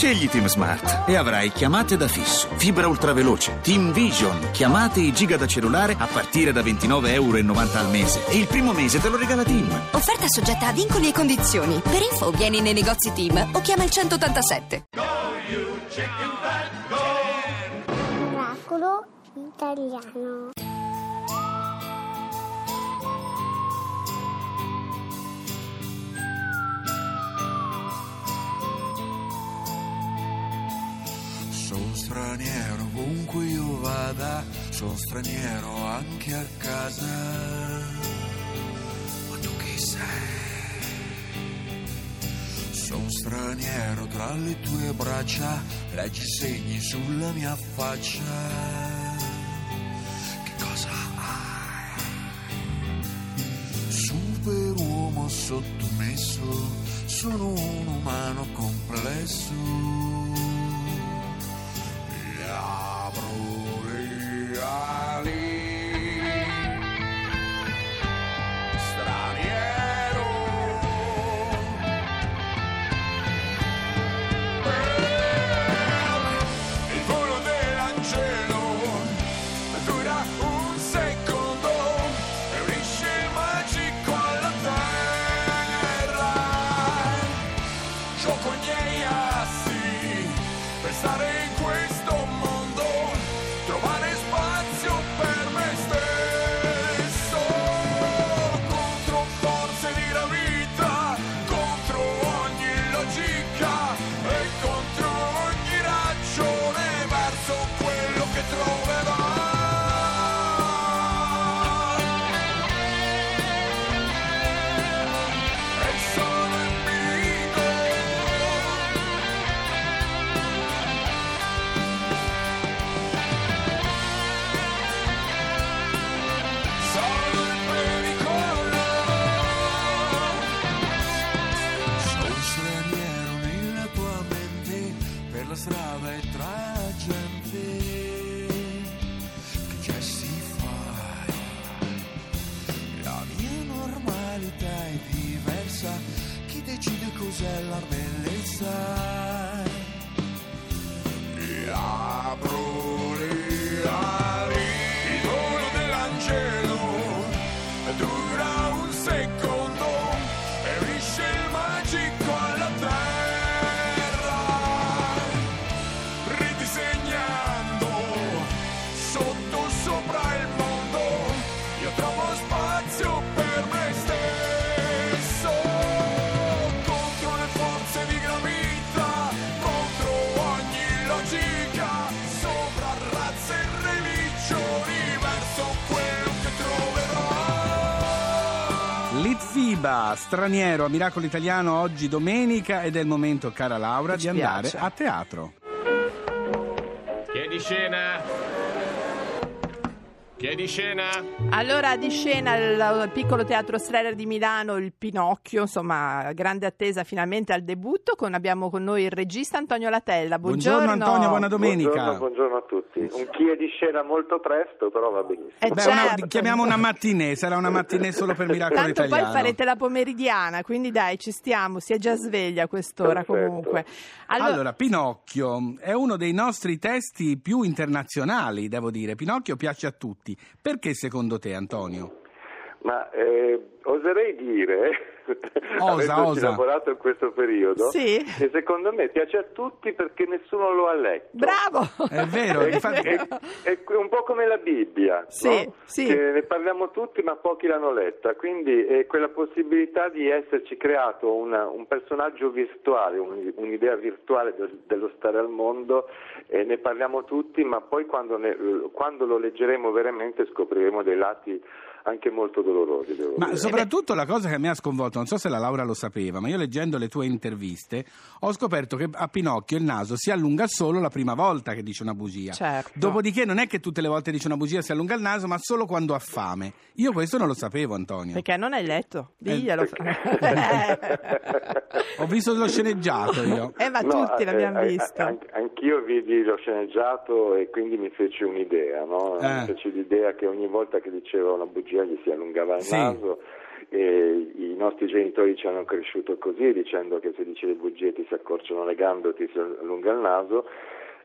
Scegli Team Smart e avrai chiamate da fisso, fibra ultraveloce, Team Vision, chiamate e giga da cellulare a partire da 29,90 euro al mese. E il primo mese te lo regala Team. Offerta soggetta a vincoli e condizioni. Per info vieni nei negozi Team o chiama il 187. Oracolo italiano. Sono straniero ovunque io vada, sono straniero anche a casa. Ma tu chi sei? Sono straniero tra le tue braccia, leggi segni sulla mia faccia. Che cosa hai? Superuomo sottomesso, sono un umano complesso. güzel bellezas. Litfiba, straniero a Miracolo Italiano oggi domenica ed è il momento, cara Laura, di andare piace. a teatro. Chiedi scena. Chiedi scena. Allora di scena il, il piccolo teatro Strela di Milano, il Pinocchio, insomma, grande attesa finalmente al debutto. Con, abbiamo con noi il regista Antonio Latella. Buongiorno, Buongiorno Antonio, buona domenica. Buongiorno, buongiorno a tutti. Un chi è di scena molto presto, però va benissimo. Eh, Beh, una- certo. chiamiamo una mattinée, sarà una mattinée solo per Miracolo Tanto Italiano. poi farete la pomeridiana, quindi dai, ci stiamo, si è già sveglia a quest'ora Perfetto. comunque. Allora, Pinocchio è uno dei nostri testi più internazionali, devo dire. Pinocchio piace a tutti. Perché secondo te, Antonio? Ma eh, oserei dire, Osa, avendoci osa. lavorato in questo periodo, Sì. che secondo me piace a tutti perché nessuno lo ha letto. Bravo! È vero, È, infatti- è- è un po' come la Bibbia, Sì, no? sì. Che ne parliamo tutti ma pochi l'hanno letta, quindi è quella possibilità di esserci creato una- un personaggio virtuale, un- un'idea virtuale del- dello stare al mondo e ne parliamo tutti ma poi quando, ne- quando lo leggeremo veramente scopriremo dei lati anche molto dolorosi. devo Ma dire. soprattutto la cosa che mi ha sconvolto, non so se la Laura lo sapeva, ma io leggendo le tue interviste ho scoperto che a Pinocchio il naso si allunga solo la prima volta che dice una bugia. Certo. Dopodiché non è che tutte le volte dice una bugia si allunga il naso, ma solo quando ha fame. Io questo non lo sapevo, Antonio. Perché non hai letto? Eh, Diglielo. Ho visto lo sceneggiato io. eh, ma No, tutti eh, l'abbiamo eh, visto. an- anch'io vidi lo sceneggiato e quindi mi feci un'idea, no? Eh. Mi feci l'idea che ogni volta che diceva una bugia gli si allungava il Sì. naso E I nostri genitori ci hanno cresciuto così, dicendo che se dici le bugie ti si accorciano le gambe o ti si allunga il naso.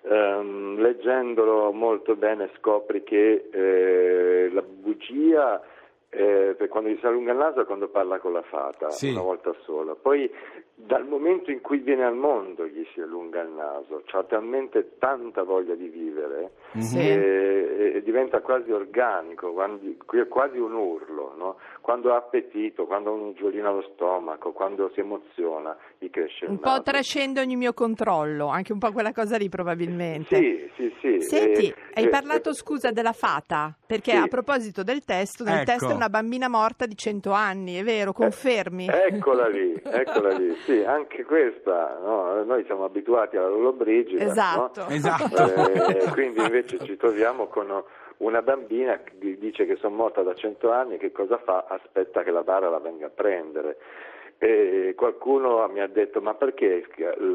Ehm, leggendolo molto bene scopri che eh, la bugia eh, per quando gli si allunga il naso è quando parla con la fata, Sì. una volta sola. Poi dal momento in cui viene al mondo gli si allunga il naso, ha talmente tanta voglia di vivere Sì. e, e diventa quasi organico, quando- qui è quasi un urlo, no? quando ha appetito, quando ha un giolino allo stomaco, quando si emoziona, gli cresce il Un po' naso. trascende ogni mio controllo, anche un po' quella cosa lì probabilmente. Sì, sì, sì. Senti, eh, hai eh, parlato, eh, scusa, della fata, perché Sì. a proposito del testo, nel Ecco. testo è una bambina morta di 100 anni, è vero, confermi? Eccola lì, eccola lì, sì, anche questa, no? noi siamo abituati alla Lollobrigida, no? Esatto. Esatto. Eh, quindi invece ci troviamo con una bambina che dice che sono morta da 100 anni, che cosa fa? Aspetta che la bara la venga a prendere. E qualcuno mi ha detto ma perché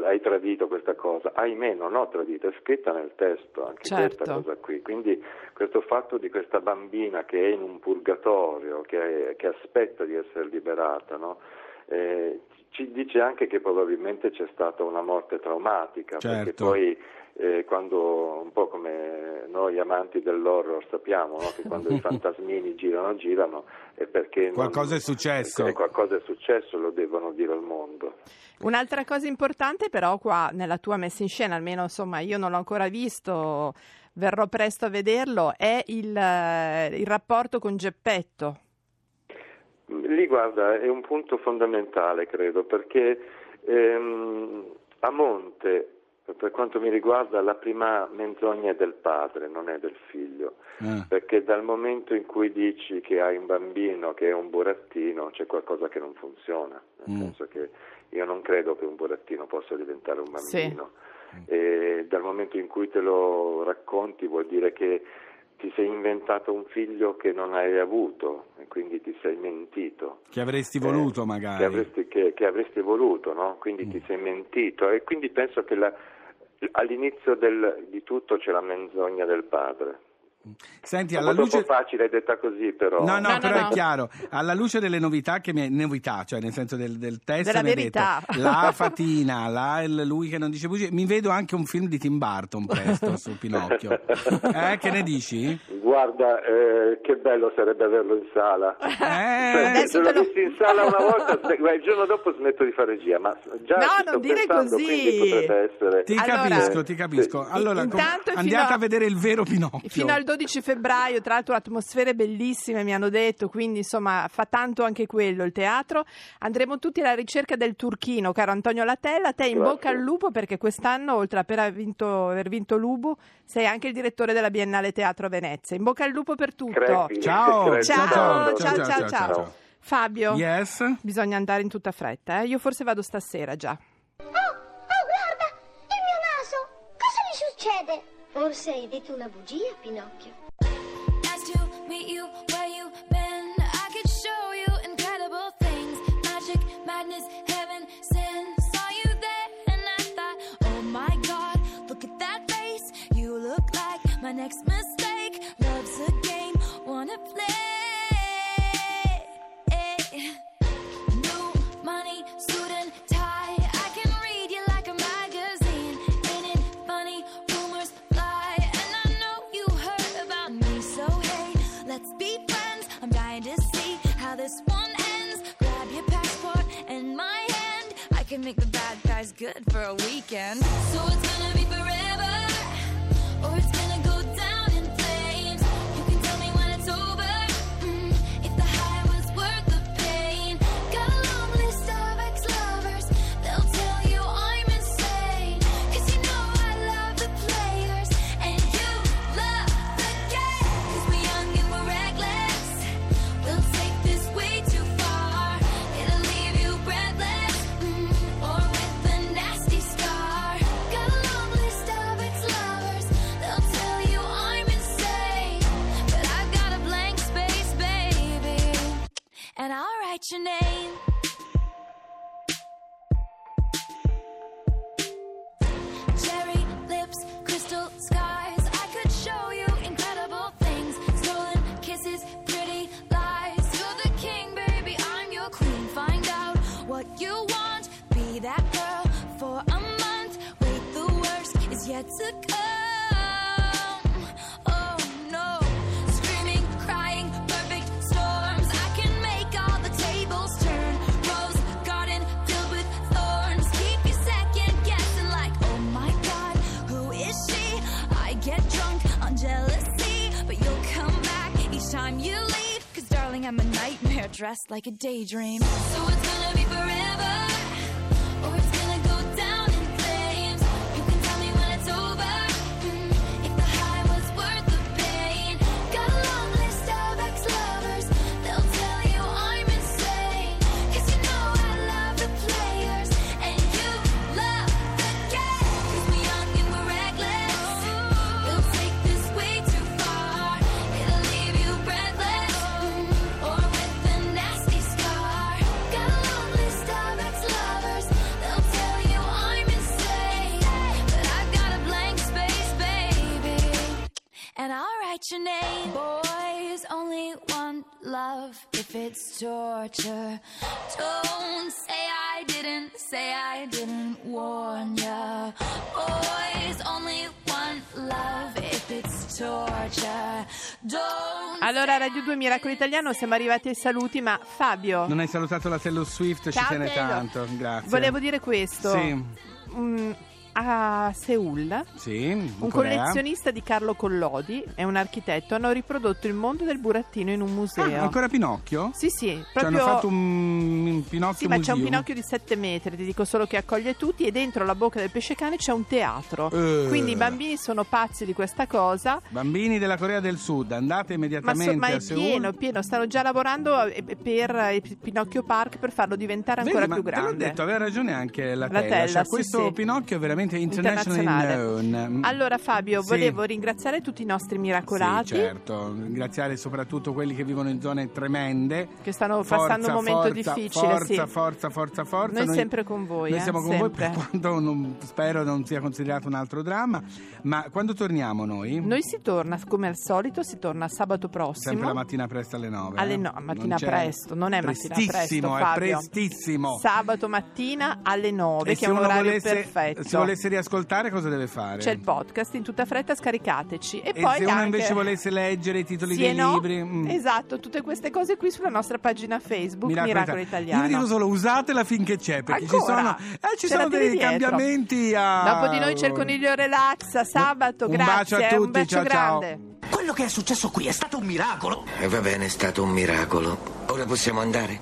hai tradito questa cosa? Ahimè non ho tradito, è scritta nel testo anche Certo. questa cosa qui. Quindi questo fatto di questa bambina che è in un purgatorio, che, che aspetta di essere liberata, no? Eh, ci dice anche che probabilmente c'è stata una morte traumatica, perché Certo. poi eh, quando un po' come noi amanti dell'horror sappiamo no? che quando i fantasmini girano girano è perché non- Qualcosa è successo. eh, qualcosa è successo lo devono dire al mondo Un'altra cosa importante però qua nella tua messa in scena, almeno insomma io non l'ho ancora visto, verrò presto a vederlo, è il, eh, il rapporto con Geppetto. Lì guarda, è un punto fondamentale, credo, perché ehm, a monte, per quanto mi riguarda, la prima menzogna è del padre, non è del figlio. Eh. Perché dal momento in cui dici che hai un bambino che è un burattino, c'è qualcosa che non funziona. Nel Mm. senso che io non credo che un burattino possa diventare un Sì. bambino. E dal momento in cui te lo racconti vuol dire che ti sei inventato un figlio che non hai avuto e quindi ti sei mentito. Che avresti Eh, voluto magari. Che avresti, che- che avresti voluto, no? Quindi Mm. ti sei mentito e quindi penso che la- all'inizio del- di tutto c'è la menzogna del padre. Senti, È alla luce... facile detta così, però. No, no, No, però no. è chiaro. Alla luce delle novità che mi hai... novità, cioè nel senso del, del testo Della verità. detto, la fatina, la, il- lui che non dice bugie, mi vedo anche un film di Tim Burton presto su Pinocchio. Eh, che ne dici? Guarda, eh, che bello sarebbe averlo in sala. Eh, Cioè, Adesso se l'ho visto in sala una volta, il giorno dopo smetto di fare regia, ma già No, non dire pensando, così. quindi potrebbe essere... Ti Allora- capisco, ti capisco. Sì. Allora, com- Intanto fino andiate a- a vedere il vero Pinocchio. Fino al 12 febbraio, tra l'altro atmosfere bellissime mi hanno detto, quindi insomma fa tanto anche quello il teatro. Andremo tutti alla ricerca del turchino, caro Antonio Latella. Te in Grazie. bocca al lupo perché quest'anno, oltre a per aver vinto, aver vinto Lubu, sei anche il direttore della Biennale Teatro a Venezia. In bocca al lupo per tutto. Ciao. Ciao, ciao, ciao, ciao, ciao. Fabio, Yes? bisogna andare in tutta fretta, eh? Io forse vado stasera già. Oh, oh, guarda, il mio naso. Cosa mi succede? Forse hai detto una bugia, Pinocchio. Nice to meet you where you been. I could show you incredible things. Magic, madness, heaven, sin. Saw you there and I thought, oh my god, look at that face. You look like my next mistake. For a weekend. Yet to come. Oh no, screaming, crying, perfect storms. I can make all the tables turn. Rose garden filled with thorns. Keep you second guessing, like, oh my god, who is she? I get drunk on jealousy, but you'll come back each time you leave. Cause darling, I'm a nightmare dressed like a daydream. So it's gonna be forever. Or it's I'll write your name. Boys only want love if it's torture. Don't say I didn't, say I didn't warn ya. Boys only want love if it's torture. Don't. Allora, Radio 2 Miracolo Italiano, siamo arrivati ai saluti, ma Fabio, Non hai salutato la Taylor Swift, ci tiene Taylor. tanto. Grazie. volevo dire questo. Sì, Mm, a Seoul, sì. un Corea. collezionista di Carlo Collodi e un architetto hanno riprodotto il mondo del burattino in un museo. Ah, ancora Pinocchio? Sì, sì, Cioè, proprio... hanno fatto un, un Pinocchio Sì, ma c'è un. Pinocchio di 7 metri, ti dico solo che accoglie tutti e dentro la bocca del pesce cane c'è un teatro. Eh. Quindi i bambini sono pazzi di questa cosa. Bambini della Corea del Sud, andate Ma, immediatamente so- ma a è Seoul. pieno, pieno, stanno già lavorando eh, per il Pinocchio Park per farlo diventare ancora Vedi, ma più te l'ho grande. detto, aveva ragione anche la, La Tella. Tella, Cioè, sì, questo sì. Pinocchio è veramente internationally Internazionale. known. Allora Fabio, Sì. volevo ringraziare tutti i nostri miracolati Sì, certo. Ringraziare soprattutto quelli che vivono in zone tremende. che stanno Forza, passando un momento forza, difficile. Forza, sì. forza, forza, forza. Noi sempre con voi, Noi eh, siamo con sempre. voi per quando non, spero non sia considerato un altro dramma. Ma quando torniamo noi? Noi si torna come al solito, si torna sabato prossimo. Sempre la mattina presto alle 9. Alle no- mattina presto, non è mattina presto, è Fabio. prestissimo. Sabato mattina alle 9, E che è un orario volesse, perfetto. Se volesse riascoltare cosa deve fare? C'è il podcast in tutta fretta, scaricateci. E, E poi se uno anche... invece volesse leggere i titoli Sì dei no? libri? mm. Esatto, tutte queste cose qui sulla nostra pagina Facebook Miracolo Miracolo, Ita- Italiano. Io dico solo usatela finché c'è, perché ci Ancora? sono, eh, ci sono dei dietro. cambiamenti a... Dopo di noi c'è il coniglio relax, sabato, Un grazie, bacio a tutti, un bacio ciao, ciao. grande. Quello che è successo qui è stato un miracolo. E va bene, è stato un miracolo. Ora possiamo andare?